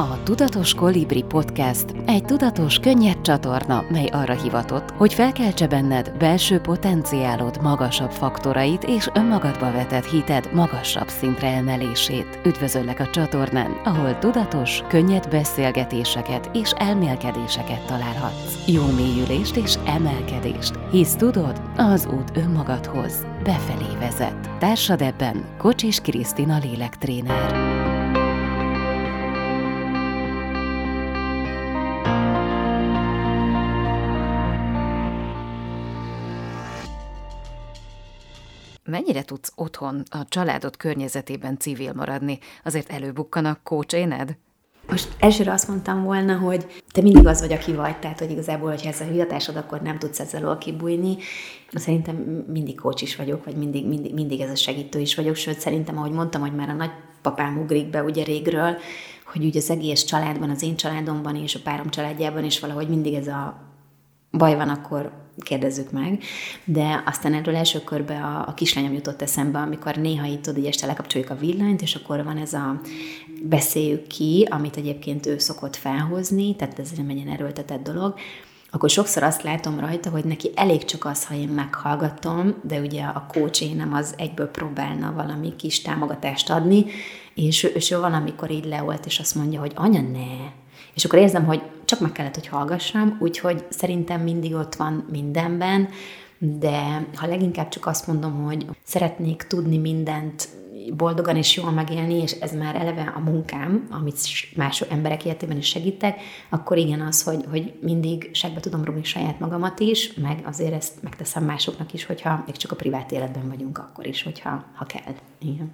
A Tudatos Kolibri Podcast egy tudatos, könnyed csatorna, mely arra hivatott, hogy felkeltse benned belső potenciálod magasabb faktorait és önmagadba vetett hited magasabb szintre emelését. Üdvözöllek a csatornán, ahol tudatos, könnyed beszélgetéseket és elmélkedéseket találhatsz. Jó mélyülést és emelkedést, hisz tudod, az út önmagadhoz befelé vezet. Társad ebben Kocsis Krisztina lélektréner. Mennyire tudsz otthon, a családod környezetében civil maradni? Azért előbukkanak kócséned? Most elsőre azt mondtam volna, hogy te mindig az vagy, aki vagy, tehát hogy igazából, hogyha ez a hivatásod, akkor nem tudsz ezzel kibújni. Szerintem mindig kócs is vagyok, vagy mindig, mindig, mindig ez a segítő is vagyok, sőt szerintem, ahogy mondtam, hogy már a nagypapám ugrik be ugye régről, hogy ugye az egész családban, az én családomban és a párom családjában is valahogy mindig ez a baj van, akkor kérdezzük meg, de aztán erről első körben a, a kislányom jutott eszembe, amikor néha itt tudod, este lekapcsoljuk a villanyt, és akkor van ez a beszéljük ki, amit egyébként ő szokott felhozni, tehát ez nem egy erőltetett dolog, akkor sokszor azt látom rajta, hogy neki elég csak az, ha én meghallgatom, de ugye a coach nem az egyből próbálna valami kis támogatást adni, és, és ő valamikor így leolt, és azt mondja, hogy anya, ne, és akkor érzem, hogy csak meg kellett, hogy hallgassam, úgyhogy szerintem mindig ott van mindenben, de ha leginkább csak azt mondom, hogy szeretnék tudni mindent boldogan és jól megélni, és ez már eleve a munkám, amit más emberek életében is segítek, akkor igen az, hogy, hogy mindig segbe tudom rúgni saját magamat is, meg azért ezt megteszem másoknak is, hogyha még csak a privát életben vagyunk, akkor is, hogyha ha kell. Igen.